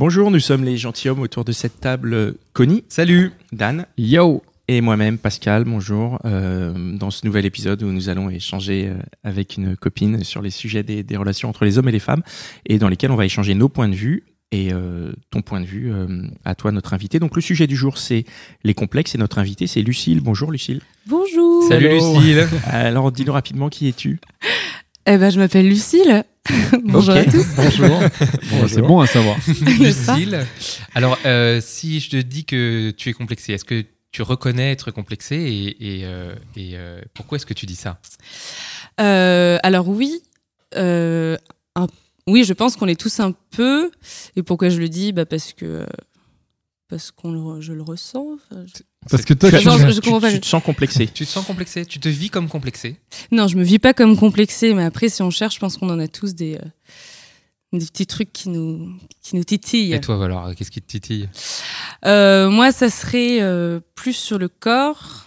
Bonjour, nous sommes les gentilshommes autour de cette table. Connie, Salut Dan Yo et moi-même, Pascal, bonjour, euh, dans ce nouvel épisode où nous allons échanger euh, avec une copine sur les sujets des, des relations entre les hommes et les femmes et dans lesquels on va échanger nos points de vue et euh, ton point de vue euh, à toi, notre invité. Donc le sujet du jour, c'est les complexes et notre invité, c'est Lucille. Bonjour Lucille. Bonjour. Salut Hello. Lucille Alors dis-nous rapidement qui es-tu? Eh ben, je m'appelle Lucille. Bonjour à tous. Bonjour Bon, c'est bon à savoir. Lucille Alors, euh, si je te dis que tu es complexée, est-ce que tu reconnais être complexée et, et, euh, et, euh, pourquoi est-ce que tu dis ça? Euh, alors oui, euh, un- oui, je pense qu'on est tous un peu. Et pourquoi je le dis? Bah parce que parce qu'on je le ressens. Enfin, je- Parce que toi, Tu- tu, Genre, je- je tu, comprends pas. tu te sens complexé Tu te sens complexée Tu te vis comme complexée Non, je me vis pas comme complexée, mais après, si on cherche, je pense qu'on en a tous des euh, des petits trucs qui nous qui nous titillent. Et toi, alors, qu'est-ce qui te titille? Euh, moi, ça serait euh, plus sur le corps.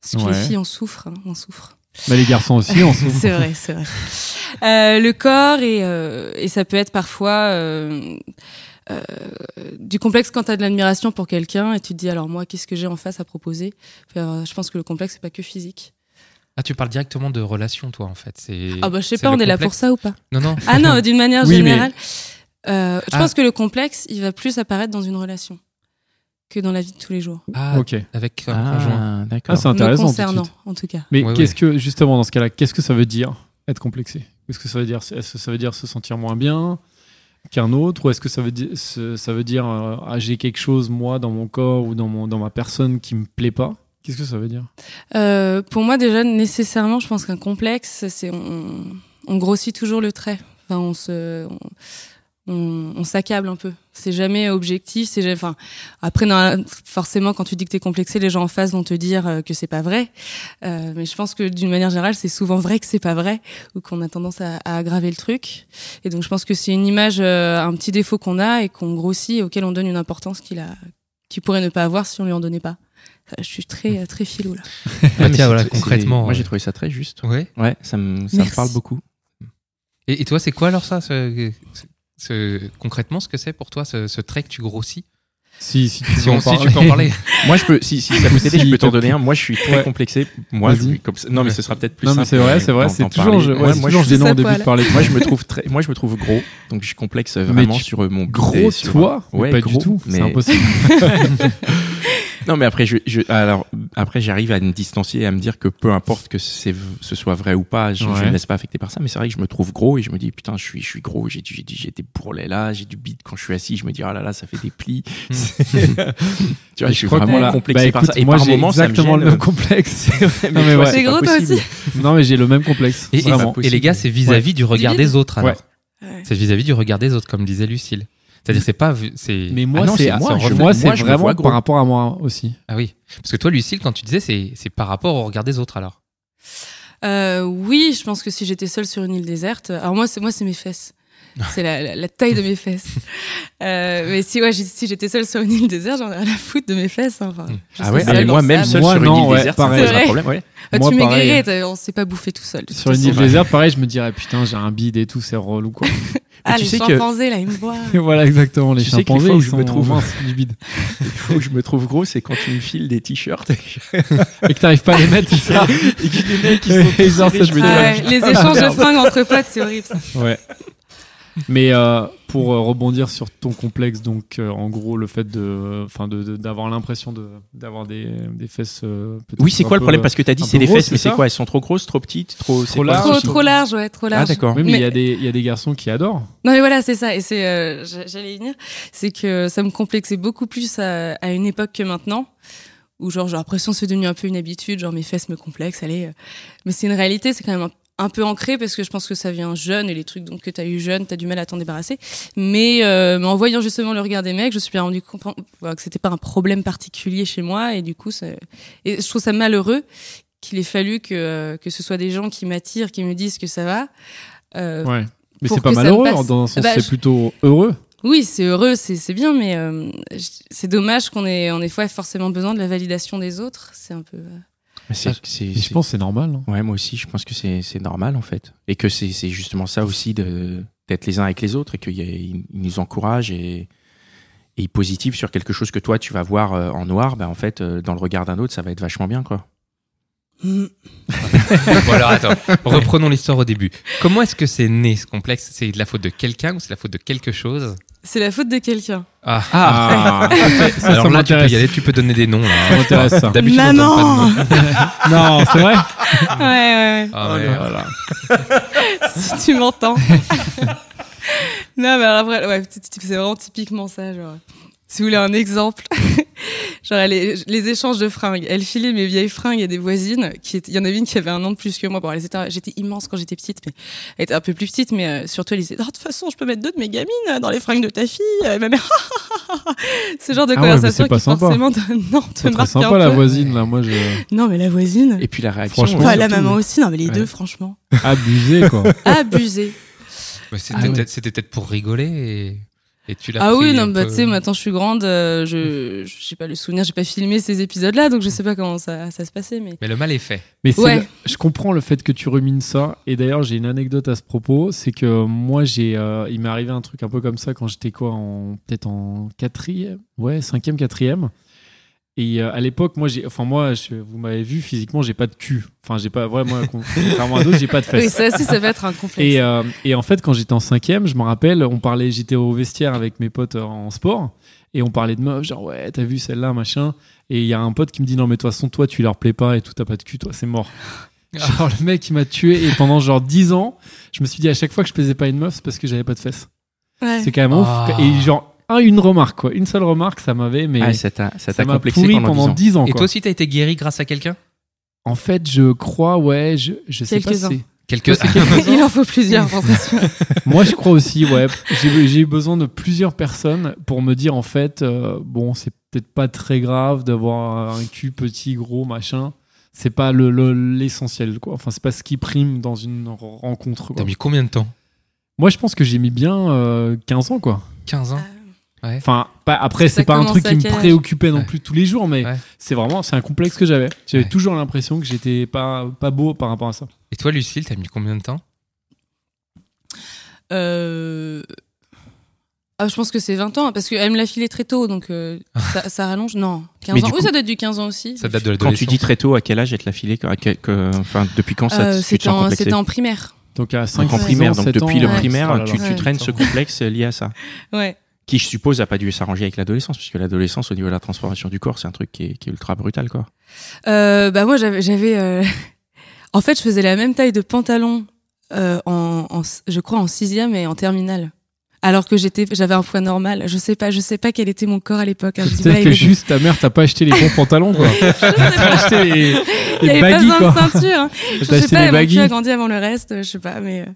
Parce que Ouais. les filles, on souffre, hein, on souffre. bah, les garçons aussi, on se c'est vrai, c'est vrai. Euh, le corps et, euh, et ça peut être parfois euh, euh, du complexe quand tu as de l'admiration pour quelqu'un et tu te dis alors moi qu'est-ce que j'ai en face à proposer? Puis, alors, je pense que le complexe c'est pas que physique. Ah, tu parles directement de relation, toi, en fait. C'est. Ah bah je sais pas, on est là pour ça ou pas? Non, non. Ah non, d'une manière Oui, mais- générale. euh, je Ah. pense que le complexe il va plus apparaître dans une relation que dans la vie de tous les jours. Ah, Ok. avec un conjoint. Ah, Ah, d'accord. c'est intéressant. Me concernant, en tout cas. Mais Ouais, qu'est-ce ouais. que, justement, dans ce cas-là, qu'est-ce que ça veut dire être complexé? Est-ce que ça veut dire, est-ce que ça veut dire se sentir moins bien? Qu'un autre, ou est-ce que ça veut dire, ça veut dire euh, ah, j'ai quelque chose moi dans mon corps ou dans mon dans ma personne qui me plaît pas? Qu'est-ce que ça veut dire? Euh, pour moi, déjà, nécessairement, je pense qu'un complexe, c'est on, grossit toujours le trait. Enfin, on se, on, on s'accable un peu. C'est jamais objectif. C'est jamais- enfin, après, non, forcément, quand tu dis que t'es complexé, les gens en face vont te dire euh, que c'est pas vrai. Euh, mais je pense que d'une manière générale, c'est souvent vrai que c'est pas vrai ou qu'on a tendance à, à aggraver le truc. Et donc, je pense que c'est une image, euh, un petit défaut qu'on a et qu'on grossit et auquel on donne une importance qu'il a, qu'il pourrait ne pas avoir si on lui en donnait pas. Euh, Je suis très, très filou là. Ah, mais tiens, voilà, concrètement. Moi j'ai trouvé ça très juste. Ouais. Ouais, ça me, ça me parle beaucoup. Et, et toi, c'est quoi alors ça ce, concrètement ce que c'est pour toi ce, ce trait que tu grossis Si, si tu Si, on, si tu peux en parler. Moi, je peux, si, si ça peut t'aider, Si, je peux t'en donner un. Moi, je suis très Ouais. complexé. Moi, je Vas-y. suis comme ça. Non, mais ce sera peut-être plus Non, mais simple. c'est vrai, c'est vrai, c'est toujours, je- Ouais, ouais, c'est moi, toujours je, au début de parler. moi, je me trouve très, moi, je me trouve gros. Donc, je suis complexe euh, vraiment tu- sur euh, mon Gros, sur- toi Ouais, Pas gros, du tout, c'est mais- impossible. Non, mais après, je, je, alors, après, j'arrive à me distancier et à me dire que peu importe que c'est, ce soit vrai ou pas, je, me laisse pas affecter par ça. Mais c'est vrai que je me trouve gros et je me dis, putain, je suis, je suis gros, j'ai, du- j'ai, du- j'ai des bourrelets là, j'ai du bide quand je suis assis, je me dis, oh là là, ça fait des plis. tu vois, je suis vraiment complexé Bah, par écoute, ça. Et moi, par j'ai me exactement le même complexe. mais Non, mais ouais. C'est gros, toi aussi non, mais j'ai le même complexe. Et, et- les gars, c'est vis-à-vis du regard des autres. Alors. C'est vis-à-vis du regard des autres, comme disait Lucille. C'est-à-dire, c'est pas. C'est. Mais moi, Ah non, c'est c'est moi, je- moi, moi, c'est vraiment vois par rapport à moi aussi. Ah oui. Parce que toi, Lucille, quand tu disais, c'est c'est par rapport au regard des autres, alors. Euh, oui, je pense que si j'étais seule sur une île déserte, alors moi c'est moi c'est mes fesses. C'est la, la, la taille de mes fesses. Euh, mais si ouais, si j'étais seule sur une île déserte, j'en ai rien à foutre de mes fesses. hein. Enfin, Ah ouais, mais moi, même mais- seul Moi, sur une non, île ouais, déserte, pareil. ça pose C'est vrai. problème, ouais. Bah, Moi, tu maigrirais, on s'est pas bouffé tout seul. Sur une île déserte, pareil, je me dirais putain, j'ai un bide et tout, c'est relou quoi. Ah, tu les sais que- chimpanzés là, ils me voient. Voilà, exactement, les Tu sais que les chimpanzés, fois où ils je sont me trouve- minces du bide. Où je me trouve gros, c'est quand tu me files des t-shirts Et que t'arrives pas à les mettre, c'est ça et que les mecs ils sont ça, je me dis, Ah les échanges de fringues entre potes, c'est horrible ça. Ouais. Mais euh, pour euh, rebondir sur ton complexe, donc euh, en gros le fait de, enfin de, de- d'avoir l'impression de d'avoir des, des fesses. euh, Oui, c'est quoi le problème? Parce que t'as dit un c'est grosses, fesses, mais c'est quoi? Elles sont trop grosses, trop petites, trop. Trop larges. Trop, trop large, ouais, trop Ah large. d'accord. Oui, mais il y a des il y a des garçons qui adorent. Non mais voilà, c'est ça. Et c'est, euh, j'a- j'allais y venir, c'est que ça me complexait beaucoup plus à, à une époque que maintenant, où genre j'ai l'impression que c'est devenu un peu une habitude, genre mes fesses me complexent, allez. Mais c'est une réalité, c'est quand même un, un peu ancré parce que je pense que ça vient jeune et les trucs donc que tu as eu jeune, tu as du mal à t'en débarrasser. Mais, euh, mais en voyant justement le regard des mecs, je me suis bien rendu compte que c'était pas un problème particulier chez moi et du coup, ça... et je trouve ça malheureux qu'il ait fallu que, que ce soit des gens qui m'attirent, qui me disent que ça va. Euh, Ouais. Mais c'est pas malheureux, dans un sens, Bah, c'est je- plutôt heureux. Oui, c'est heureux, c'est bien, mais euh, c'est dommage qu'on ait, on ait forcément besoin de la validation des autres. C'est un peu. Mais c'est- Ah, c'est- Et je pense que c'est normal. hein. Ouais, moi aussi, je pense que c'est c'est normal en fait. Et que c'est c'est justement ça aussi de- d'être les uns avec les autres et qu'ils ils nous encouragent et, et ils positivent sur quelque chose que toi tu vas voir euh, en noir. Ben, en fait, euh, dans le regard d'un autre, ça va être vachement bien quoi. bon alors attends, reprenons l'histoire au début. Comment est-ce que c'est né ce complexe? C'est de la faute de quelqu'un ou c'est la faute de quelque chose? C'est la faute de quelqu'un. Ah, Ah, ça, ça, ça alors là tu peux y aller, tu peux donner des noms. Là. Ça ça. D'habitude on donne Maman pas de noms. Non, c'est vrai Ouais, ouais, ouais. Ah ouais. Voilà. si tu m'entends. non, mais alors après, ouais, c'est c'est vraiment typiquement ça. Genre. Si vous voulez un exemple, genre les, les échanges de fringues. Elle filait mes vieilles fringues à des voisines. Qui Il y en avait une qui avait un an de plus que moi. Bon, elles étaient, j'étais immense quand j'étais petite, mais elle était un peu plus petite, mais euh, surtout elle disait Oh, De toute façon, je peux mettre deux de mes gamines euh, dans les fringues de ta fille. Et ma mère, ce genre de Ah ouais, conversation c'est pas qui sympa. forcément te, non, te marque un sympa la peu. voisine, là. Moi, je. Non, mais la voisine. Et puis la réaction. Franchement, Enfin, la maman aussi. Non, mais les Ouais. deux, franchement. Abusé, quoi. Abusé. Ouais, C'était Ah ouais. peut-être c'était peut-être pour rigoler et, et tu l'as Ah oui, non, bah, peu- tu sais, maintenant je suis grande, euh, je j'ai pas le souvenir, j'ai pas filmé ces épisodes-là, donc je sais pas comment ça, ça se passait, mais. Mais le mal est fait. Mais c'est Ouais. le- je comprends le fait que tu rumines ça. Et d'ailleurs, j'ai une anecdote à ce propos. C'est que moi, j'ai, euh, il m'est arrivé un truc un peu comme ça quand j'étais quoi, en, peut-être en quatrième, ouais, cinquième, quatrième. Et euh, à l'époque, moi, j'ai, enfin moi, je- vous m'avez vu physiquement, j'ai pas de cul. Enfin, j'ai pas vraiment, contrairement à d'autres, j'ai pas de Oui, fesses. ça aussi, ça peut être un complexe. Et, euh, et en fait, quand j'étais en cinquième, je me rappelle, on parlait, j'étais au vestiaire avec mes potes euh, en sport, et on parlait de meufs, genre ouais, t'as vu celle-là, machin. Et il y a un pote qui me dit non mais de toute façon, toi, tu leur plais pas et tout, t'as pas de cul, toi, c'est mort. Genre le mec, il m'a tué et pendant genre 10 ans, je me suis dit à chaque fois que je plaisais pas une meuf, c'est parce que j'avais pas de fesses. Ouais. C'est quand même ouf. Ah. Et genre un, une remarque quoi, une seule remarque, ça m'avait mais Ah, ça m'a complexé pourri pendant, pendant 10 ans. 10 ans. Et toi aussi t'as été guéri grâce à quelqu'un? En fait, je crois, ouais, je, je sais pas. Quelques-uns. si- Quelques Il en faut plusieurs. Moi, je crois aussi, ouais. J'ai eu besoin de plusieurs personnes pour me dire, en fait, euh, bon, c'est peut-être pas très grave d'avoir un cul petit, gros, machin. C'est pas le- le- l'essentiel, quoi. Enfin, c'est pas ce qui prime dans une rencontre. T'as mis combien de temps? Moi, je pense que j'ai mis bien euh, 15 ans, quoi. 15 ans? Enfin, pas, après, c'est pas un truc qui me préoccupait non Ouais. plus tous les jours, mais Ouais. c'est vraiment, c'est un complexe que j'avais. J'avais Ouais. toujours l'impression que j'étais pas, pas beau par rapport à ça. Et toi Lucille, t'as mis combien de temps? Euh... Ah, je pense que c'est 20 ans, parce qu'elle me l'a filé très tôt, donc euh, ça, ça rallonge. Non, 15 Mais ans. du Oui, coup- ça date du 15 ans aussi. Ça date de Quand tu dis très tôt, à quel âge être la filée que- à quel- que- Enfin, depuis quand ça Euh, te C'était en, complexé c'était en primaire. Donc, à 5 Donc en Ouais. primaire, donc depuis le Ouais. primaire, Oh tu, tu Ouais. traînes ce complexe lié à ça. Ouais. Qui, je suppose, a pas dû s'arranger avec l'adolescence, puisque l'adolescence, au niveau de la transformation du corps, c'est un truc qui est, qui est ultra brutal, quoi. Euh, bah moi j'avais j'avais euh, en fait je faisais la même taille de pantalon euh, en, en je crois en sixième et en terminale alors que j'étais j'avais un poids normal je sais pas je sais pas quel était mon corps à l'époque hein. Je Peut-être que il juste ta mère t'a pas acheté les bons pantalons, quoi. T'as acheté les, il y les avait baggy, pas quoi. de ceinture hein. je T'as sais acheté pas cul a grandi avant le reste je sais pas mais euh,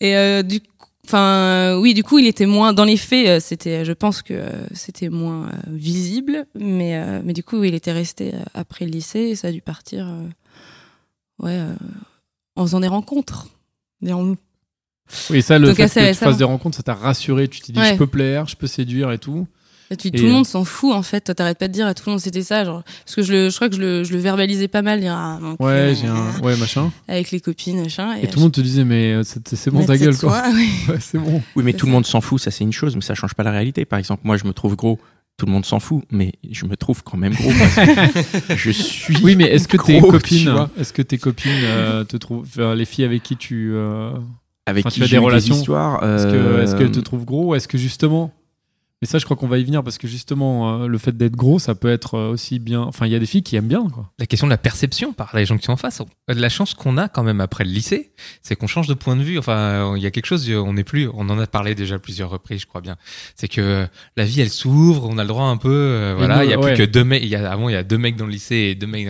et euh, du enfin oui du coup il était moins dans les faits euh, c'était je pense que euh, c'était moins euh, visible mais euh, mais du coup il était resté euh, après le lycée et ça a dû partir euh, ouais euh, en faisant des rencontres dirons-nous Oui, ça, le Donc fait que tu fasses des rencontres, ça t'a rassuré. Tu t'es dit, Ouais. je peux plaire, je peux séduire et tout. Et puis, Et, tout le euh, monde s'en fout en fait. T'arrêtes pas de dire à tout le monde c'était ça, genre parce que je le, je crois que je le, je le verbalisais pas mal, dire ah, mon Ouais, cul, j'ai un. Ouais, machin. avec les copines, machin. Et tout le monde te disait, mais euh, c'est c'est bon, Mais ta c'est gueule, quoi. oui. Ouais, c'est bon. Oui, mais tout le monde s'en fout, ça c'est une chose, mais ça change pas la réalité. Par exemple, moi, je me trouve gros, tout le monde s'en fout, mais je me trouve quand même gros parce que je suis. Oui, mais est-ce que tes copines, est-ce que tes copines euh, te trouvent, enfin, les filles avec qui tu, euh, avec Enfin, qui tu as des relations, histoires. est-ce que- euh, est-ce qu'elles te trouvent gros ou est-ce que justement, Mais ça, je crois qu'on va y venir parce que justement, euh, le fait d'être gros, ça peut être euh, aussi bien. Enfin, il y a des filles qui aiment bien, quoi. La question de la perception par les gens qui sont en face. Euh, La chance qu'on a quand même après le lycée, c'est qu'on change de point de vue. Enfin, euh, il y a quelque chose, on n'est plus, on en a parlé déjà plusieurs reprises, je crois bien. C'est que la vie, elle s'ouvre, on a le droit un peu, euh, voilà, il y a ouais. plus que deux mecs, il y a, avant, il y a deux mecs dans le lycée et deux mecs,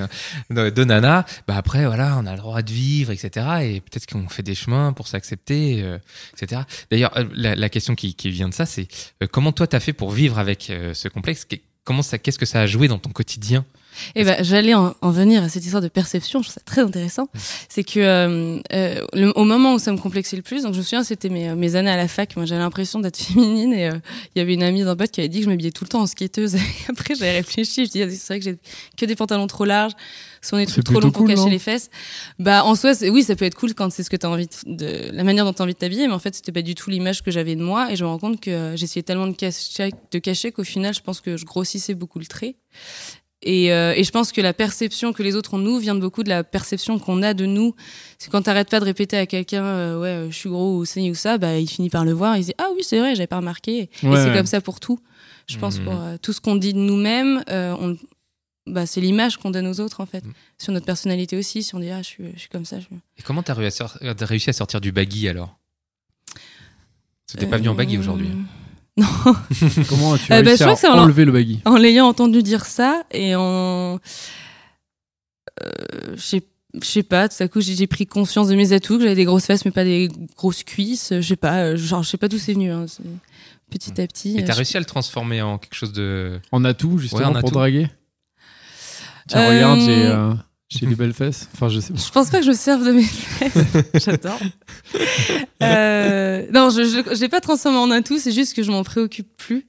dans- deux nanas. Bah après, voilà, on a le droit de vivre, etc. Et peut-être qu'on fait des chemins pour s'accepter, euh, etc. D'ailleurs, la, la question qui, qui vient de ça, c'est comment toi t'as fait pour vivre avec euh, ce complexe? Qu'est-ce que ça a joué dans ton quotidien? Et ben, j'allais en, en venir à cette histoire de perception. Je trouve ça très intéressant. C'est que euh, euh, le- au moment où ça me complexait le plus, donc je me souviens, c'était mes, mes années à la fac. Moi, j'avais l'impression d'être féminine et euh, il y avait une amie d'un pote qui avait dit que je m'habillais tout le temps en skateuse. Et après, j'avais réfléchi. Je dis, c'est vrai que j'ai que des pantalons trop larges, soit des C'est trucs trop longs pour cool, cacher les fesses. Bah, en soi, oui, ça peut être cool quand c'est ce que t'as envie de, de- la manière dont t'as envie de t'habiller, mais en fait, c'était pas du tout l'image que j'avais de moi. Et je me rends compte que euh, j'essayais tellement de cacher, de cacher qu'au final, je pense que je grossissais beaucoup le trait. Et, euh, et je pense que la perception que les autres ont de nous vient de beaucoup de la perception qu'on a de nous. C'est quand t'arrêtes pas de répéter à quelqu'un, euh, ouais, euh, je suis gros ou ça ou ça, bah, il finit par le voir, il se dit, ah oui, c'est vrai, j'avais pas remarqué. et c'est comme ça pour tout. Je pense Mhm. pour euh, tout ce qu'on dit de nous-mêmes, on, bah, c'est l'image qu'on donne aux autres, en fait. Mhm. Sur notre personnalité aussi, si on dit, ah, je suis, je suis comme ça. Je... Et comment t'as réussi, à- t'as réussi à sortir du baggy alors? C'était pas venu en baggy Euh, aujourd'hui. Comment as-tu Euh, bah, réussi je crois à que c'est en- enlever le baggy? en l'ayant entendu dire ça et en euh, je sais pas tout à coup j'ai pris conscience de mes atouts que j'avais des grosses fesses mais pas des grosses cuisses je sais pas euh, genre je sais pas d'où c'est venu hein, petit à petit Et t'as euh, réussi à le transformer en quelque chose de. En atout, justement, Ouais, en pour atout. draguer? Tiens, Euh, regarde, j'ai euh, j'ai des belles fesses? Enfin, je sais pas. je pense pas que je me serve de mes fesses j'adore euh, non je, je, je l'ai pas transformé en atout c'est juste que je m'en préoccupe plus.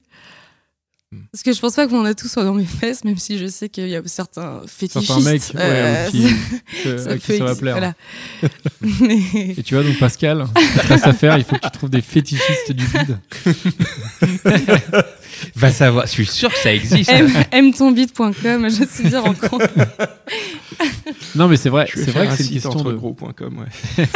Parce que je pense pas que mon atout soit dans mes fesses même si je sais qu'il y a certains fétichistes Certains mecs ouais, euh, qui, que- ça à qui ça va plaire. voilà. Mais- Et tu vois, donc Pascal, reste à faire, il faut que tu trouves des fétichistes du vide. Va savoir, je suis sûr que ça existe. aime-ton-bit.com, je suis bien en compte. Non, mais c'est vrai, c'est vrai que c'est une question de, gros.com, ouais.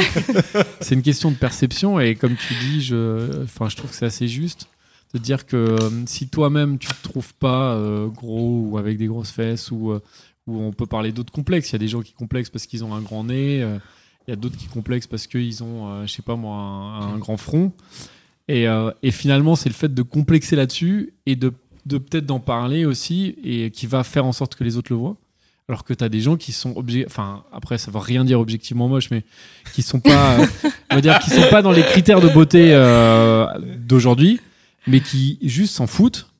c'est une question de perception et comme tu dis, je, enfin, je trouve que c'est assez juste de dire que euh, si toi-même tu te trouves pas euh, gros ou avec des grosses fesses ou euh, ou on peut parler d'autres complexes. Il y a des gens qui complexent parce qu'ils ont un grand nez. il y a d'autres qui complexent parce qu'ils ont, je sais pas moi, un, grand front. Et, finalement, c'est le fait de complexer là-dessus et de, peut-être d'en parler aussi et qui va faire en sorte que les autres le voient. Alors que tu as des gens qui sont obje- enfin après ça veut rien dire objectivement moche, mais qui sont pas, qui sont pas dans les critères de beauté d'aujourd'hui, mais qui juste s'en foutent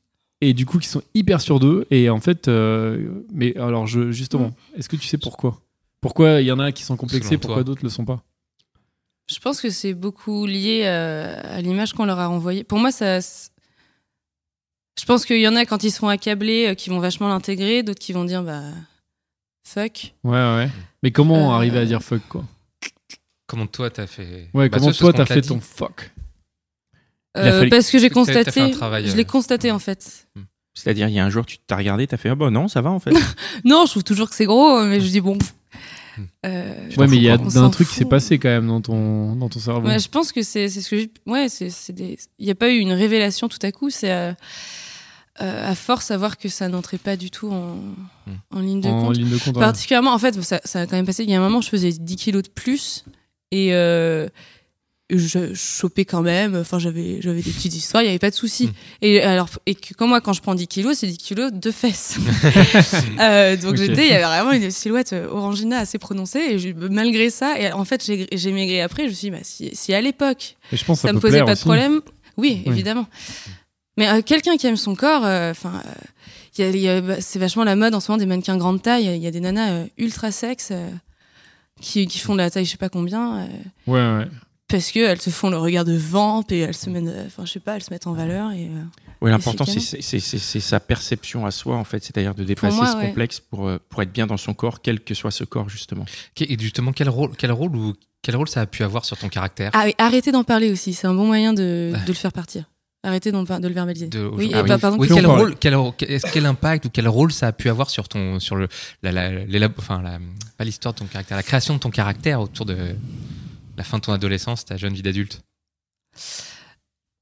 et du coup qui sont hyper sur d'eux et en fait, euh, mais alors je justement, est-ce que tu sais pourquoi? Pourquoi il y en a qui sont complexés, Selon pourquoi toi. d'autres le sont pas? Je pense que c'est beaucoup lié euh, à l'image qu'on leur a renvoyée. Pour moi, ça. Je pense qu'il y en a quand ils se font accabler, euh, qui vont vachement l'intégrer, d'autres qui vont dire bah fuck. Ouais ouais. Mais comment Euh, arriver à dire fuck quoi? Comment toi t'as fait? Ouais, Bah, comment toi t'as t'a fait dit. ton fuck? Euh, fallu- parce que j'ai constaté. travail, je euh, l'ai constaté en fait. C'est-à-dire, il y a un jour, tu t'as regardé, t'as fait Ah bah non, ça va en fait. Non, je trouve toujours que c'est gros, mais je dis bon. euh, Tu Ouais, mais il y a un truc qui s'est passé quand même dans ton dans ton cerveau. Ouais, je pense que c'est c'est ce que j'ai- ouais c'est c'est des il n'y a pas eu une révélation tout à coup c'est euh, euh, à force à voir que ça n'entrait pas du tout en, en ligne de en compte ligne de compte. ouais. particulièrement en fait ça, ça a quand même passé il y a un moment je faisais 10 kilos de plus et euh, je chopais quand même enfin j'avais j'avais des petites histoires il y avait pas de souci Mm. et alors et que comme moi quand je prends 10 kilos c'est 10 kilos de fesses Euh, donc j'étais il y avait vraiment une silhouette euh, orangina assez prononcée et je- malgré ça et en fait j'ai j'ai maigri après je me suis dit bah, si, si à l'époque je pense ça, ça me posait pas de problème. Oui, Oui. évidemment. Mais euh, quelqu'un qui aime son corps, enfin, il y a- il y a- bah, c'est vachement la mode en ce moment des mannequins grande taille. Il y a des nanas ultra sexes qui, qui font de la taille, je sais pas combien, Ouais, ouais. Parce que elles se font le regard de vamp et elles se mettent, euh, enfin, je sais pas, elles se mettent en valeur et. euh, Ouais, l'important, c'est sa perception à soi, en fait. C'est-à-dire de dépasser moi, ce ouais. complexe pour, euh, pour être bien dans son corps, quel que soit ce corps, justement. Et justement, quel rôle, quel rôle ou quel rôle ça a pu avoir sur ton caractère? Ah, arrêtez d'en parler aussi. C'est un bon moyen de, de le faire partir. Arrêtez de le verbaliser. De- oui, Ah et oui. bah, pardon. Oui, quel parle. rôle, quel, est-ce quel impact ou quel rôle ça a pu avoir sur ton, sur le, la, la, l'élab- enfin, la, pas l'histoire de ton caractère, la création de ton caractère autour de la fin de ton adolescence, ta jeune vie d'adulte.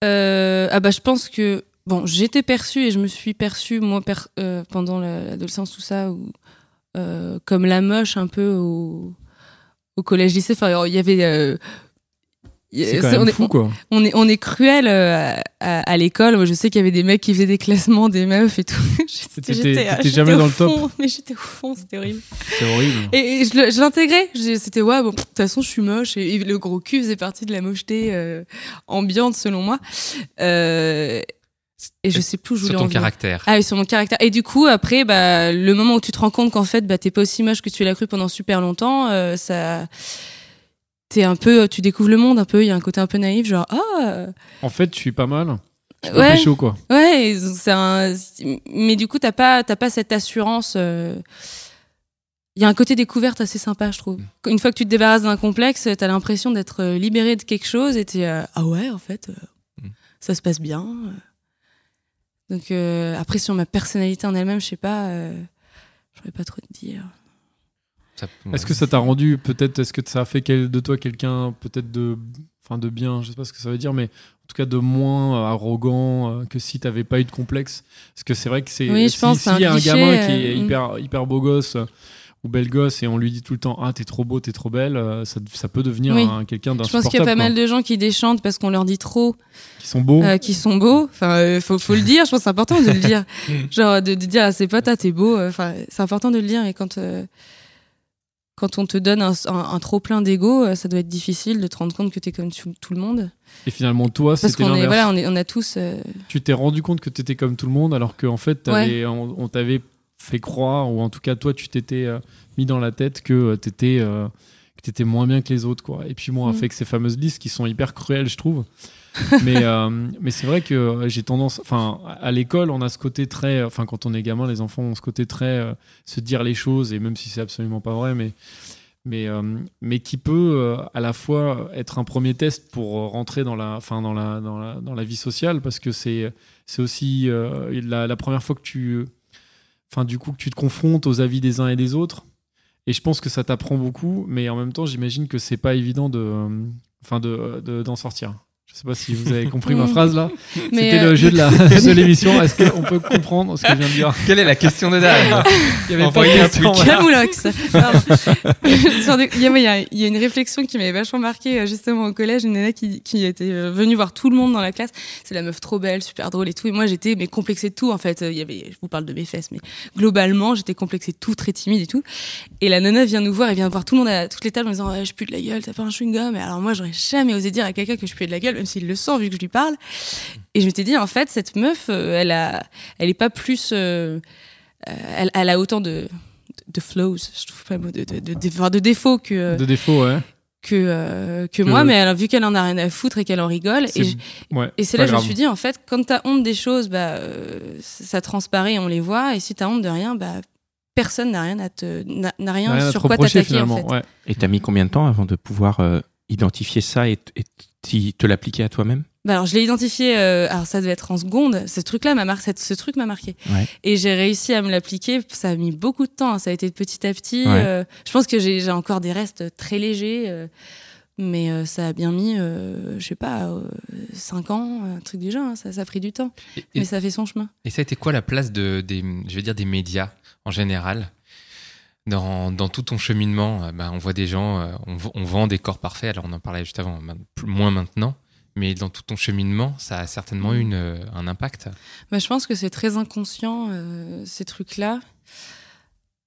Euh, ah bah je pense que bon, j'étais perçue et je me suis perçue, moi, euh, pendant la- l'adolescence, tout ça, ou, euh, comme la moche un peu au, au collège-lycée. Enfin, alors, il y avait. C'est quand c'est- on même est- fou, quoi. on est, on est cruel euh, à, à l'école. Je sais qu'il y avait des mecs qui faisaient des classements des meufs et tout. J'étais- jamais dans le top. Mais j'étais au fond, c'était horrible. C'est horrible. Et, et je, l'intégrais. C'était ouais, bon, de toute façon, je suis moche. Et, et le gros cul faisait partie de la mocheté euh, ambiante, selon moi. Euh, et je sais plus où je Sur ton caractère. Ah oui, sur mon caractère. Et du coup, après, bah, le moment où tu te rends compte qu'en fait, bah, t'es pas aussi moche que tu l'as cru pendant super longtemps, euh, ça, t'es un peu, tu découvres le monde un peu. Il y a un côté un peu naïf, genre ah, En fait, je suis pas mal. Je ouais, quoi. ouais. un, mais du coup, t'as pas, t'as pas cette assurance. euh, Il y a un côté découverte assez sympa, je trouve. Une fois que tu te débarrasses d'un complexe, t'as l'impression d'être euh, libéré de quelque chose et t'es euh, ah ouais, en fait, euh, Mm. ça se passe bien. Donc euh, après sur ma personnalité en elle-même, je sais pas, je pourrais pas trop te dire. Ça- Est-ce que ça t'a rendu peut-être est-ce que ça a fait quel- de toi quelqu'un peut-être de enfin de bien, je sais pas ce que ça veut dire mais en tout cas de moins euh, arrogant euh, que si t'avais pas eu de complexe? Parce que c'est vrai que c'est Oui, je si, pense, c'est s'il y un a un gamin qui euh, est mm. hyper hyper beau gosse ou belle gosse et on lui dit tout le temps ah t'es trop beau t'es trop belle ça, ça peut devenir Oui. un- quelqu'un Je pense qu'il y a pas quoi. mal de gens qui déchantent parce qu'on leur dit trop qui sont beaux euh, qu'ils sont beaux. Enfin, euh, faut, faut le dire. Je pense que c'est important de le dire. Genre de, de dire à ses potes, ah t'es beau. Enfin, c'est important de le dire. Et quand euh, quand on te donne un, un- un trop plein d'ego, euh, ça doit être difficile de te rendre compte que t'es comme tout, tout le monde. et finalement toi Parce c'était l'inverse voilà, on, est, on a tous. euh, tu t'es rendu compte que t'étais comme tout le monde alors qu'en fait on, on t'avait fait croire ou en tout cas toi tu t'étais euh, mis dans la tête que t'étais euh, que t'étais moins bien que les autres quoi et puis moi Mm. avec ces fameuses listes qui sont hyper cruelles je trouve mais euh, mais c'est vrai que euh, j'ai tendance enfin à l'école on a ce côté très enfin quand on est gamin les enfants ont ce côté très euh, se dire les choses et même si c'est absolument pas vrai mais mais, euh, mais qui peut euh, à la fois être un premier test pour euh, rentrer dans la, enfin, dans la, dans la, dans la vie sociale, parce que c'est c'est aussi euh, la, première fois que tu, enfin, du coup, que tu te confrontes aux avis des uns et des autres. Et je pense que ça t'apprend beaucoup, mais en même temps, j'imagine que c'est pas évident de, euh, enfin, de- d'en sortir. Je sais pas si vous avez compris ma phrase là. Mais, C'était euh, le jeu de la de l'émission. Est-ce qu'on peut comprendre ce que je viens de dire? Quelle est la question de Dan Il y avait pas Envoyez de un question, Il y, a- il y a- il y a une réflexion qui m'avait vachement marqué euh, justement au collège, une nana qui, qui était euh, venue voir tout le monde dans la classe. C'est la meuf trop belle, super drôle et tout. Et moi j'étais mais complexée de tout en fait. Il y avait, je vous parle de mes fesses, mais globalement j'étais complexée de tout, très timide et tout. Et la nana vient nous voir, elle vient voir tout le monde à toutes les tables en disant je pue de la gueule, t'as pas un chewing gum. Et alors moi j'aurais jamais osé dire à quelqu'un que je pue de la gueule, même s'il le sent vu que je lui parle. Et je m'étais dit en fait cette meuf, euh, elle a, elle est pas plus, euh, euh, elle, elle a autant de de flaws, je trouve pas le mot, de, de, de, de, enfin, de défauts que, De défaut, ouais. que, euh, que Que- moi, mais elle, a vu qu'elle en a rien à foutre et qu'elle en rigole. Et, je- ouais, et c'est là que je me suis dit, en fait, quand t'as honte des choses, bah, euh, ça transparaît, on les voit. Et si t'as honte de rien, bah, personne n'a rien à te, n'a n'a rien, sur quoi t'attaquer, en finalement. fait. ouais. Et t'as mis combien de temps avant de pouvoir euh, identifier ça et, et t'y- te l'appliquer à toi-même? Bah alors je l'ai identifié, euh, alors ça devait être en seconde. Ce truc-là m'a marqué, ce truc m'a marqué. Ouais. Et j'ai réussi à me l'appliquer. Ça a mis beaucoup de temps. hein. Ça a été petit à petit. Ouais. Euh, je pense que j'ai encore des restes très légers, euh, mais ça a bien mis, je sais pas, 5 ans, un truc du genre. hein. Ça, ça a pris du temps, Et, et- mais ça fait son chemin. et ça a été quoi la place de, des, je vais dire, des médias en général? Dans, dans tout ton cheminement, euh, ben, on voit des gens, euh, on, vend des corps parfaits. Alors on en parlait juste avant, moins maintenant. Mais dans tout ton cheminement, ça a certainement eu une, euh, un impact. Bah, je pense que c'est très inconscient, euh, ces trucs-là.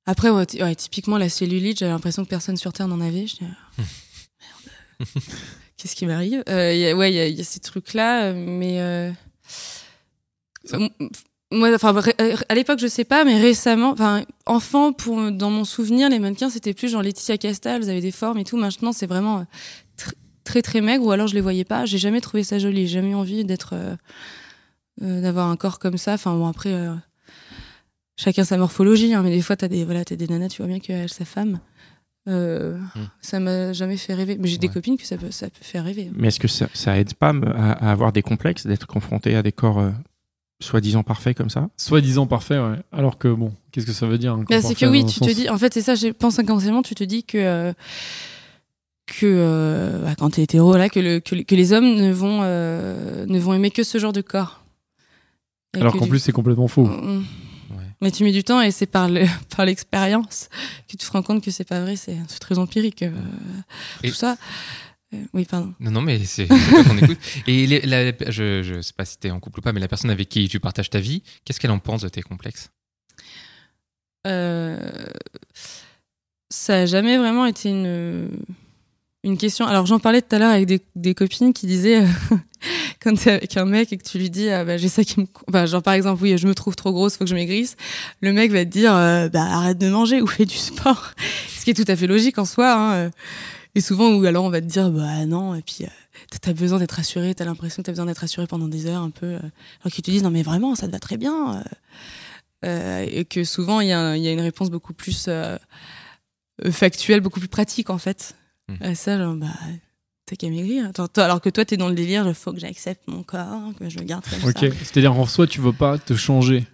Après, ouais, ty- ouais, typiquement, la cellulite, j'avais l'impression que personne sur Terre n'en avait. Je dis, merde, qu'est-ce qui m'arrive? Euh, Ouais, il y, a- il y a ces trucs-là, mais... euh, Ça- Moi, enfin, euh, à l'époque, je sais pas, mais récemment, enfin, enfant, pour, dans mon souvenir, les mannequins, c'était plus genre Laetitia Castal, vous avez des formes et tout. Maintenant, c'est vraiment euh, tr- très, très maigre, ou alors je les voyais pas. J'ai jamais trouvé ça joli. J'ai jamais eu envie d'être... euh, d'avoir un corps comme ça. Enfin bon après, euh, chacun sa morphologie, hein, mais des fois t'as des voilà t'as des nanas, tu vois bien qu'elle sa femme. Euh, Mm. Ça m'a jamais fait rêver. Mais j'ai des copines que ça peut ça peut faire rêver. Mais est-ce que ça, ça aide pas à, à avoir des complexes, d'être confronté à des corps soi-disant parfaits comme ça Soi-disant parfait, ouais. Alors que bon, qu'est-ce que ça veut dire un corps Bah, c'est parfait que oui, tu te dis. En fait, c'est ça. Je pense inconsciemment, tu te dis que euh, que euh, bah, quand t'es hétéro là, que, le, que, que les hommes ne vont euh, ne vont aimer que ce genre de corps. Et Alors que qu'en du- plus, c'est complètement faux. Mm. Ouais. Mais tu mets du temps et c'est par le- par l'expérience que tu te rends compte que c'est pas vrai, c'est très empirique. euh, Tout ça. Euh, oui, pardon. Non, non, mais c'est qu'on écoute. Et les- la- je, je sais pas si t'es en couple ou pas, mais la personne avec qui tu partages ta vie, qu'est-ce qu'elle en pense de tes complexes? Euh, ça a jamais vraiment été une, une question. Alors j'en parlais tout à l'heure avec des, des copines qui disaient euh, quand t'es avec un mec et que tu lui dis ah, bah, j'ai ça qui me, genre par exemple oui je me trouve trop grosse faut que je maigrisse, le mec va te dire euh, bah arrête de manger ou fais du sport, ce qui est tout à fait logique en soi. Hein. Et souvent ou alors on va te dire bah non et puis euh, t'as besoin d'être rassuré, t'as l'impression que t'as besoin d'être rassuré pendant des heures un peu, euh, alors qu'ils te disent non mais vraiment ça te va très bien. euh. Euh, et que souvent il y, a y une réponse beaucoup plus euh, factuelle, beaucoup plus pratique en fait. À ça, genre, bah, t'as qu'à maigrir. Alors que toi, t'es dans le délire, il faut que j'accepte mon corps, que je le garde comme Ok. ça. C'est-à-dire, en soi, tu veux pas te changer.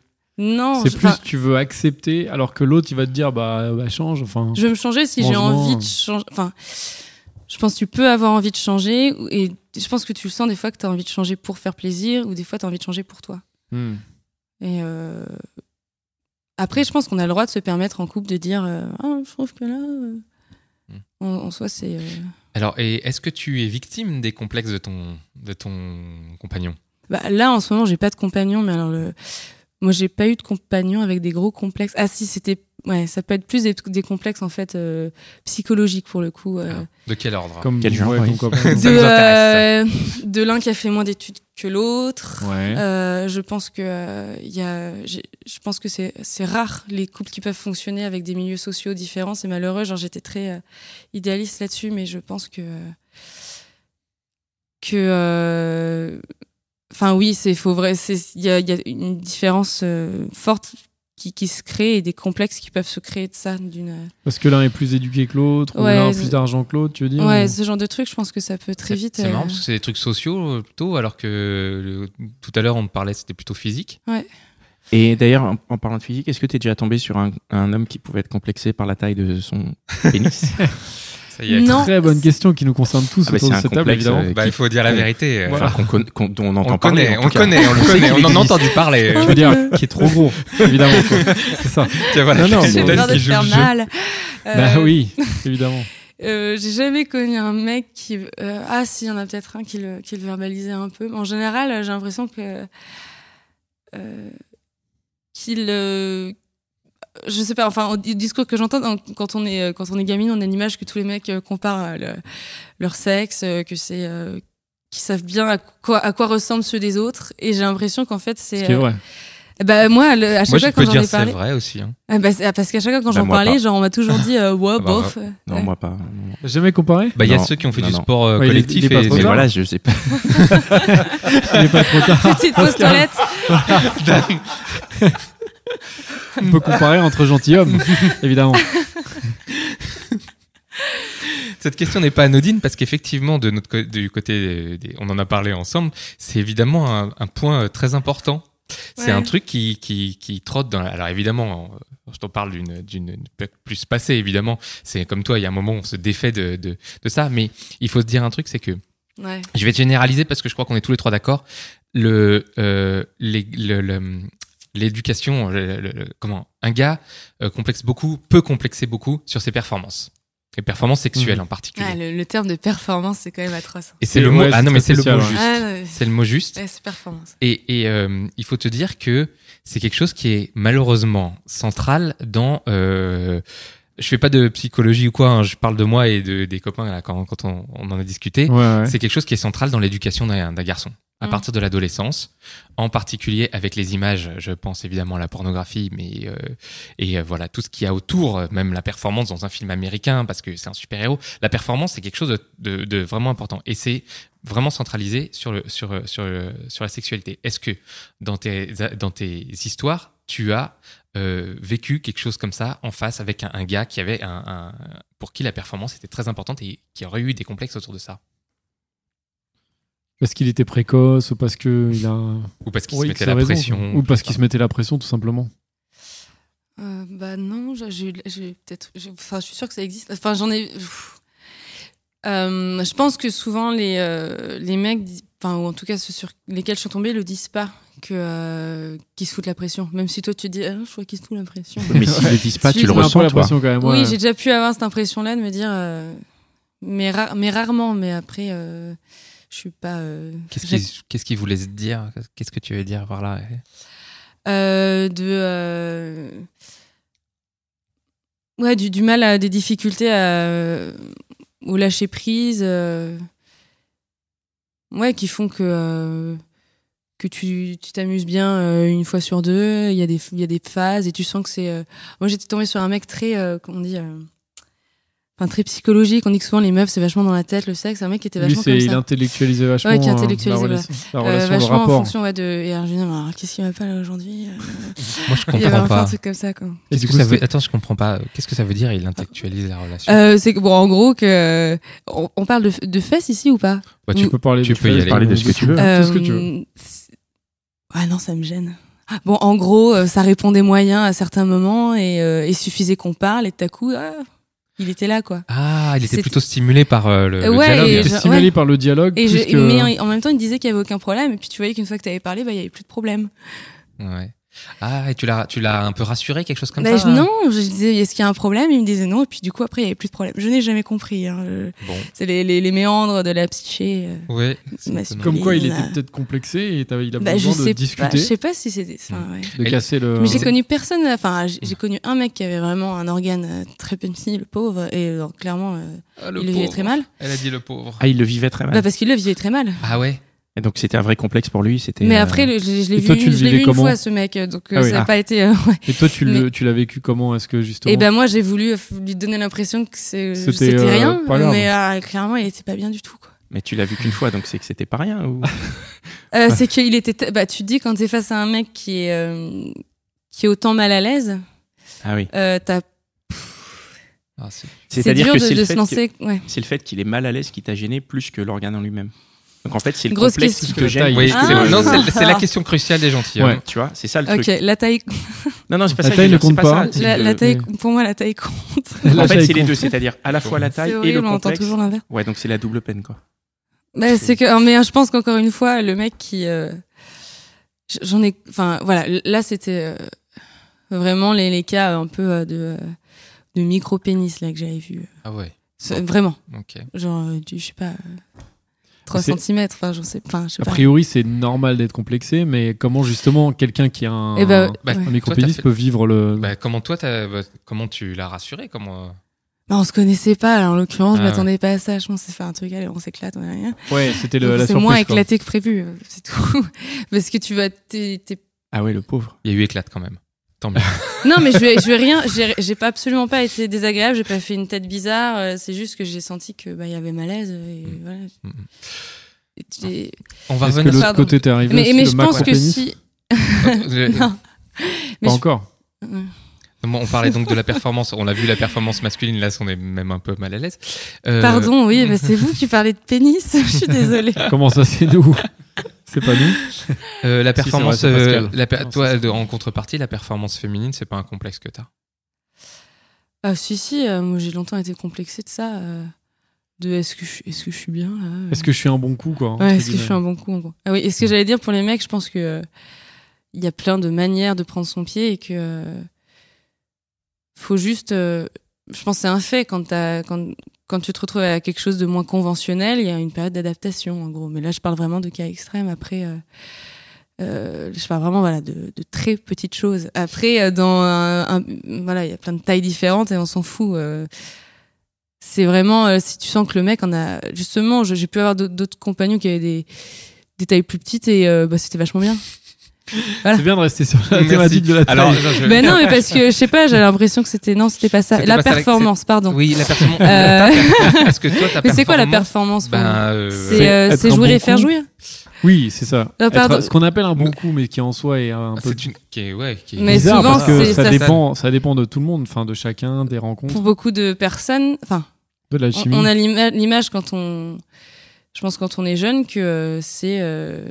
Non, c'est plus tu veux accepter, alors que l'autre, il va te dire, bah, bah change. Enfin, je vais me changer si j'ai envie de changer. Enfin, je pense que tu peux avoir envie de changer, et je pense que tu le sens des fois que t'as envie de changer pour faire plaisir, ou des fois t'as envie de changer pour toi. hmm. Et euh, après, je pense qu'on a le droit de se permettre en couple de dire euh, Ah, je trouve que là, euh, Mm. en, en soi, c'est. euh, Alors, et est-ce que tu es victime des complexes de ton, de ton compagnon? Bah, là, en ce moment, j'ai pas de compagnon, mais alors le... moi, j'ai pas eu de compagnon avec des gros complexes. Ah si, c'était, ouais, ça peut être plus des, des complexes en fait euh, psychologiques pour le coup. euh, Alors, De quel ordre comme, Quel genre, ouais, oui. de, euh, de l'un qui a fait moins d'études que l'autre. Ouais. Euh, je pense que il y a, je pense que c'est c'est rare les couples qui peuvent fonctionner avec des milieux sociaux différents. C'est malheureux. Genre j'étais très euh, idéaliste là-dessus, mais je pense que que euh, enfin oui, c'est faut vrai. Il y a, il y a une différence euh, forte qui, qui se crée et des complexes qui peuvent se créer de ça d'une Parce que l'un est plus éduqué que l'autre, ou Ouais, l'un a plus d'argent que l'autre, tu veux dire ouais ou- ce genre de truc. Je pense que ça peut très vite. C'est euh, marrant parce que c'est des trucs sociaux euh, plutôt, alors que le- tout à l'heure on parlait c'était plutôt physique. Et d'ailleurs, en, en parlant de physique, est-ce que tu es déjà tombé sur un, un homme qui pouvait être complexé par la taille de son pénis? Ça y est. Non. Très bonne question qui nous concerne tous Ah bah, autour c'est de un cette table, complexe, évidemment. euh, Bah, il faut dire la vérité. euh, Enfin, qu'on conna- qu'on- dont on on entend le parler. connaît, en on connaît, on le connaît, on en a entendu parler. Je veux dire, qui est trop gros, évidemment. C'est ça. Tiens, voilà, Non, non, c'est J'ai bon. Dan peur de qui joue mal. Bah Euh, oui, évidemment. Euh, j'ai jamais connu un mec qui. euh, ah, si, il y en a peut-être un qui le, qui le verbalisait un peu. En général, euh, j'ai l'impression que. euh, qu'il. Je sais pas, enfin, au di- discours que j'entends, quand on est euh, quand on est gamine, on a l'image que tous les mecs euh, comparent euh, le- leur sexe, que c'est. euh, qu'ils savent bien à quoi, à quoi ressemblent ceux des autres. Et j'ai l'impression qu'en fait, c'est. Ce est euh, vrai. bah, moi, le- à chaque Moi, fois quand j'en ai c'est parlé. vrai aussi. hein. Ah, bah, c'est- parce qu'à chaque fois quand Bah, j'en parlais, pas. genre, on m'a toujours dit, euh, Ah bah, bof. Non, Ouais. moi pas. Jamais comparé Bah, il y a ceux qui ont fait non, du non. sport euh, Ouais, il est- collectif il est et Mais c'est- voilà, je sais pas. Il n'est pas trop tard. Petite pause toilette. On peut comparer entre gentilshommes, évidemment. Cette question n'est pas anodine parce qu'effectivement, de notre du côté, des- on en a parlé ensemble, c'est évidemment un, un point euh, très important. C'est Ouais. un truc qui, qui, qui trotte dans. la- Alors évidemment, je t'en parle d'une d'une plus passée évidemment. C'est comme toi, il y a un moment où on se défait de, de, de ça, mais il faut se dire un truc, c'est que Ouais. je vais te généraliser parce que je crois qu'on est tous les trois d'accord. Le, euh, les- le- le- l'éducation, le- le- le- comment, un gars euh, complexe beaucoup, peut complexer beaucoup sur ses performances, les performances sexuelles en particulier. Ah, le, le terme de performance, c'est quand même atroce. Et c'est le mot. ouais, ah non, mais c'est le mot juste. Ah, C'est le mot juste. ouais, c'est performance. Et, et euh, il faut te dire que c'est quelque chose qui est malheureusement central dans. Euh, je fais pas de psychologie ou quoi. hein, je parle de moi et de, des copains là, quand, quand on, on en a discuté. Ouais, ouais. C'est quelque chose qui est central dans l'éducation d'un d'un garçon. À Mm. partir de l'adolescence, en particulier avec les images, je pense évidemment à la pornographie, mais euh, et euh, voilà tout ce qu'il y a autour, même la performance dans un film américain parce que c'est un super héros. La performance c'est quelque chose de, de, de vraiment important et c'est vraiment centralisé sur le sur sur le- sur la sexualité. Est-ce que dans tes dans tes histoires tu as euh, vécu quelque chose comme ça en face avec un, un gars qui avait un, un pour qui la performance était très importante et qui aurait eu des complexes autour de ça? Parce qu'il était précoce ou parce qu'il a. ou parce qu'il se mettait la raison, pression. Ou parce qu'il se mettait la pression, tout simplement. Euh, bah non, j'ai- peut-être. Enfin, je suis sûre que ça existe. Enfin, j'en ai. Euh, je pense que souvent les euh, les mecs, enfin ou en tout cas ceux sur lesquels je suis tombée, le disent pas que euh, qu'ils se foutent la pression. Même si toi tu dis, ah, je crois qu'ils se foutent la pression. Mais s'ils le disent pas, tu le ressens, toi. l'impression quand même. Oui, j'ai déjà pu avoir cette impression-là de me dire, euh, mais, ra- mais rarement. Mais après, euh, je suis pas. euh, Qu'est-ce qu'il qu'est-ce qu'il voulait se dire? Qu'est-ce que tu veux dire par là? Euh, de euh, ouais du, du mal à des difficultés à, au lâcher prise ouais qui font que que tu t'amuses bien une fois sur deux il y a des il y a des phases et tu sens que c'est moi j'étais tombée sur un mec très comment on dit enfin très psychologique on dit que souvent les meufs c'est vachement dans la tête le sexe un mec qui était Lui, vachement c'est comme il ça intellectualisait vachement. Ouais, qui euh, intellectualisait, la relation, la Euh, relation, le vachement en fonction ouais, de et alors je me dis, mais alors, qu'est-ce qui va pas là aujourd'hui euh, Moi, je il y avait comprends un pas. truc comme ça quoi Et du coup, ça veut... c'est- Attends, je comprends pas. Qu'est-ce que ça veut dire Il intellectualise la relation? Euh, c'est que bon, en gros que on, on parle de, de fesses ici ou pas? Bah, tu peux parler tu de peux y aller. Parler de ce que tu veux. Tout ce que tu veux. C'est- Ah non, ça me gêne. Bon, en gros, euh, ça répondait moyen à certains moments et euh, il suffisait qu'on parle et tout à coup, ah, il était là quoi. Ah, il était plutôt stimulé par euh, le, dialogue. et Il était stimulé ouais. par le dialogue. Et je, que- mais en même temps, il disait qu'il y avait aucun problème et puis tu voyais qu'une fois que tu avais parlé, bah il y avait plus de problème. Ouais. Ah, et tu l'as, tu l'as un peu rassuré, quelque chose comme Bah, ça hein je- non, je disais est-ce qu'il y a un problème? Il me disait non et puis du coup après il y avait plus de problème. Je n'ai jamais compris. hein, je- Bon, C'est les, les, les méandres de la psyché. euh. ouais. Mais c'est c'est- Comme quoi, il était a- peut-être complexé et il a Bah, je besoin de sais pas. discuter, Je sais pas si c'était. ouais. de Et- casser le. Mais j'ai connu personne, enfin j'ai j'ai connu un mec qui avait vraiment un organe euh, très petit, le pauvre, et euh, clairement euh, Ah, le il le vivait très mal. Elle a dit le pauvre. Ah, il le vivait très mal. Bah, parce qu'il le vivait très mal. Ah ouais? Et donc c'était un vrai complexe pour lui. C'était. Mais euh, après, je, je l'ai toi, vu, tu je vu une fois ce mec, donc euh, Ah oui. ça n'a Ah. pas été. euh, ouais. Et toi, tu Mais- l'as vécu comment? Est-ce que justement. Et ben moi, j'ai voulu euh, lui donner l'impression que C'était, euh, rien, pas grave. mais euh, clairement, il était pas bien du tout. Quoi. Mais tu l'as vu qu'une fois, donc c'est que c'était pas rien. Ou... Euh, c'est qu'il était. Bah, tu te dis quand t'es face à un mec qui est euh, qui est autant mal à l'aise, Ah oui. euh, t'as- Ah, c'est- c'est C'est-à-dire dur que c'est le fait qu'il est mal à l'aise qui t'a gêné plus que l'organe en lui-même. Donc en fait, c'est le Grosse complexe question. qui te gêne. Oui, c'est Ah. le- non, c'est- c'est la Ah. question cruciale des gentils. Ouais. hein. Tu vois, c'est ça le Ok, truc. la taille, Non, non, c'est pas La ça. taille ne compte c'est pas pas. ça, c'est la, la taille, pour moi, la taille compte. La En fait, c'est les compte. deux, c'est-à-dire à la fois la taille C'est et le horrible, on entend complexe. toujours l'inverse. Ouais, donc c'est la double peine, quoi. Bah, c'est que, mais je pense qu'encore une fois, le mec qui, euh, j'en ai, enfin, voilà, là, c'était euh, vraiment les, les cas un peu euh, de, euh, de micro-pénis, là, que j'avais vu. Ah ouais, C'est- Vraiment. ok. Genre, euh, je sais pas, 3 C'est- cm, enfin, j'en sais, enfin, je sais A pas. priori, c'est normal d'être complexé, mais comment justement quelqu'un qui a un, Eh ben, Bah, un ouais. micropénis Toi, t'as fait- peut vivre le. Bah, comment toi, t'as- bah, comment tu l'as rassuré Comment Bah, on se connaissait pas, alors, en l'occurrence, je Ah m'attendais pas à ça. Je pense que c'est faire un truc, allez, on s'éclate, on a rien. Ouais, c'était la C'est moins quoi. éclaté que prévu, euh, c'est tout. Parce que tu vas, Ah ouais, le pauvre. Il y a eu éclate quand même. Tant mieux. Non, mais je vais, je vais rien. J'ai pas absolument pas été désagréable. J'ai pas fait une tête bizarre. euh, C'est juste que j'ai senti que bah il y avait malaise et voilà. Mm. Et j'ai- On va Est-ce que revenir. l'autre côté t'es arrivé Mais, mais je pense que si. Euh, Non. Mais Pas je- encore. Bon, on parlait donc de la performance. On a vu la performance masculine. Là, on est même un peu mal à l'aise. Euh, Pardon, oui, bah, c'est vous qui parlez de pénis. je suis désolée. Comment ça, c'est nous? C'est pas nous euh, la Si, performance, vrai, euh, Pascal. la per- Non, toi, de- en contrepartie, la performance féminine, c'est pas un complexe que t'as. Ah si si, euh, moi j'ai longtemps été complexée de ça. euh, de est-ce que je, suis- est-ce que je suis bien là euh. Est-ce que je suis un bon coup, quoi Ouais, est-ce que je suis un bon coup en gros Ah oui, est-ce que j'allais dire pour les mecs, je pense que euh, il y a plein de manières de prendre son pied et que euh, faut juste euh, je pense que c'est un fait quand t'as quand quand tu te retrouves à quelque chose de moins conventionnel, il y a une période d'adaptation en gros. Mais là, je parle vraiment de cas extrêmes. Après, euh, euh, je parle vraiment voilà de, très petites choses. Après, euh, dans voilà, il y a plein de tailles différentes et on s'en fout. c'est vraiment si tu sens que le mec en a justement, j'ai pu avoir d'autres- compagnons qui avaient des des tailles plus petites et bah, c'était vachement bien. Voilà. C'est bien de rester sur la Merci. thématique de la taille. Alors, je- Ben non, mais parce que je sais pas, j'ai l'impression que c'était non, c'était pas ça. C'était La pas ça, performance, pardon. oui, la performance. Euh, Est-ce que toi, ta mais c'est quoi la performance Ben, euh, C'est euh, c'est bon et faire jouir. Oui, c'est ça. Euh, Être- ce qu'on appelle un bon coup, mais qui en soi est un peu c'est une qui est ouais, qui est Mais bizarre souvent, parce que c'est- ça, ça- dépend, ça dépend de tout le monde, enfin de chacun, des rencontres, Pour beaucoup de personnes, enfin, de la on, chimie. on a l'ima- l'image quand on, je pense quand on est jeune que euh, c'est euh,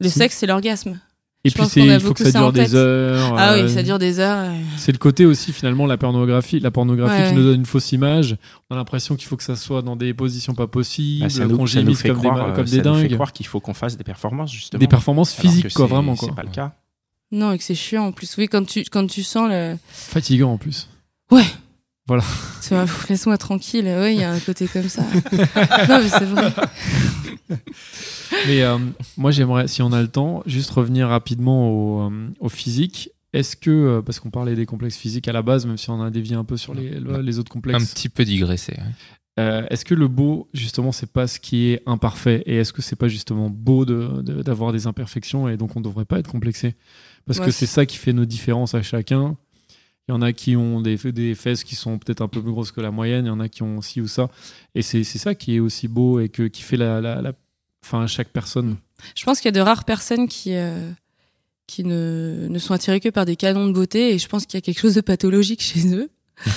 le Si. sexe, c'est l'orgasme. Et Je puis c'est il faut que ça ça dure des tête. heures. Ah euh, oui, ça dure des heures. euh. C'est le côté aussi finalement la pornographie, la pornographie Ouais, qui ouais. nous donne une fausse image. On a l'impression qu'il faut que ça soit dans des positions pas possibles, Bah, ça nous, qu'on gémisse fait comme croire, des, euh, comme ça des nous fait dingues, croire qu'il faut qu'on fasse des performances justement. des performances physiques quoi, vraiment quoi. C'est pas le cas. Non, et que c'est chiant en plus. Oui, quand tu, quand tu sens le. Fatigant en plus. Vois, pff, laisse-moi tranquille. Oui, il y a un côté comme ça. non, mais c'est vrai. Mais euh, moi, j'aimerais, si on a le temps, juste revenir rapidement au, euh, au physique. Est-ce que, euh, parce qu'on parlait des complexes physiques à la base, même si on a dévié un peu sur les, les autres Un complexes, petit peu digressé. ouais. euh, est-ce que le beau, justement, c'est pas ce qui est imparfait? Et est-ce que c'est pas justement beau de- de- d'avoir des imperfections et donc on devrait pas être complexé? Parce Ouais, que c'est ça qui fait nos différences à chacun. Il y en a qui ont des, des fesses qui sont peut-être un peu plus grosses que la moyenne, il y en a qui ont ci ou ça. Et c'est c'est ça qui est aussi beau et que, qui fait la, la, la- enfin, chaque personne. Je pense qu'il y a de rares personnes qui, euh, qui ne, ne sont attirées que par des canons de beauté et je pense qu'il y a quelque chose de pathologique chez eux.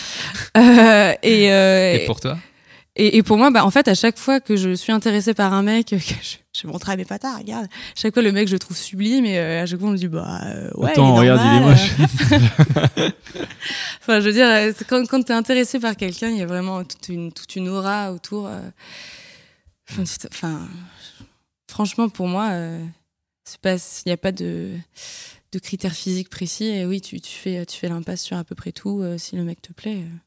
Euh, et, euh, Et pour toi et, et pour moi, bah, en fait, à chaque fois que je suis intéressée par un mec, que je, je montre à mes patards, regarde. Chaque fois, le mec, je le trouve sublime et à chaque fois, on me dit, bah, ouais. Attends, il est regarde, il est moche. enfin, je veux dire, quand, quand t'es intéressé par quelqu'un, il y a vraiment toute une, toute une aura autour. enfin, franchement, pour moi, euh, il n'y a pas de, de critères physiques précis. Et oui, tu, tu fais, tu fais l'impasse sur à peu près tout euh, si le mec te plaît. euh.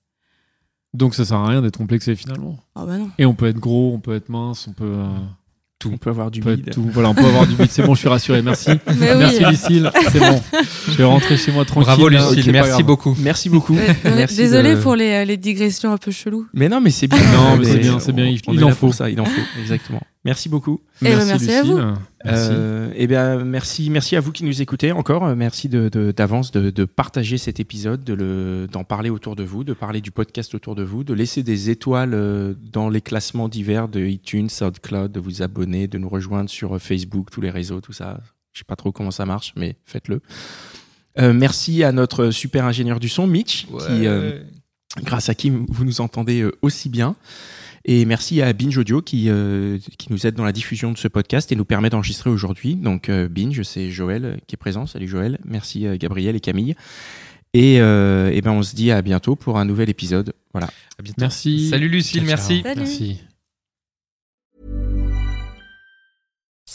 Donc ça sert à rien d'être complexé finalement. Oh bah non. Et on peut être gros, on peut être mince, on peut, euh, On peut avoir du bide. tout. Voilà, on peut avoir du bide. C'est bon, je suis rassuré. Merci. Mais oui. Merci Lucille. C'est bon. Je vais rentrer chez moi tranquille. Bravo. Lucille, merci beaucoup. Merci beaucoup. Merci Désolé de- pour les, euh, les digressions un peu cheloues. Mais non, mais c'est bien. Non, mais c'est bien, c'est bien, il- il en faut. ça, il en faut. Exactement. Merci beaucoup. Eh ben, Merci, merci à vous. Merci. Euh, eh bien, merci, merci à vous qui nous écoutez encore. Euh, Merci de- de- d'avance de, de partager cet épisode, de d'en parler autour de vous, de parler du podcast autour de vous, de laisser des étoiles euh, dans les classements divers de iTunes, SoundCloud, de vous abonner, de nous rejoindre sur Facebook, tous les réseaux, tout ça. Je sais pas trop comment ça marche, mais faites-le. Euh, merci à notre super ingénieur du son, Mitch, qui, euh, grâce à qui vous nous entendez aussi bien. Et merci à Binge Audio qui, euh, qui nous aide dans la diffusion de ce podcast et nous permet d'enregistrer aujourd'hui. Donc euh, Binge, c'est Joël qui est présent. Salut Joël. Merci euh, Gabriel et Camille. Et, euh, eh ben on se dit à bientôt pour un nouvel épisode. Voilà. À bientôt. Merci. Salut Lucille, Ciao, ciao. merci. Salut. Merci.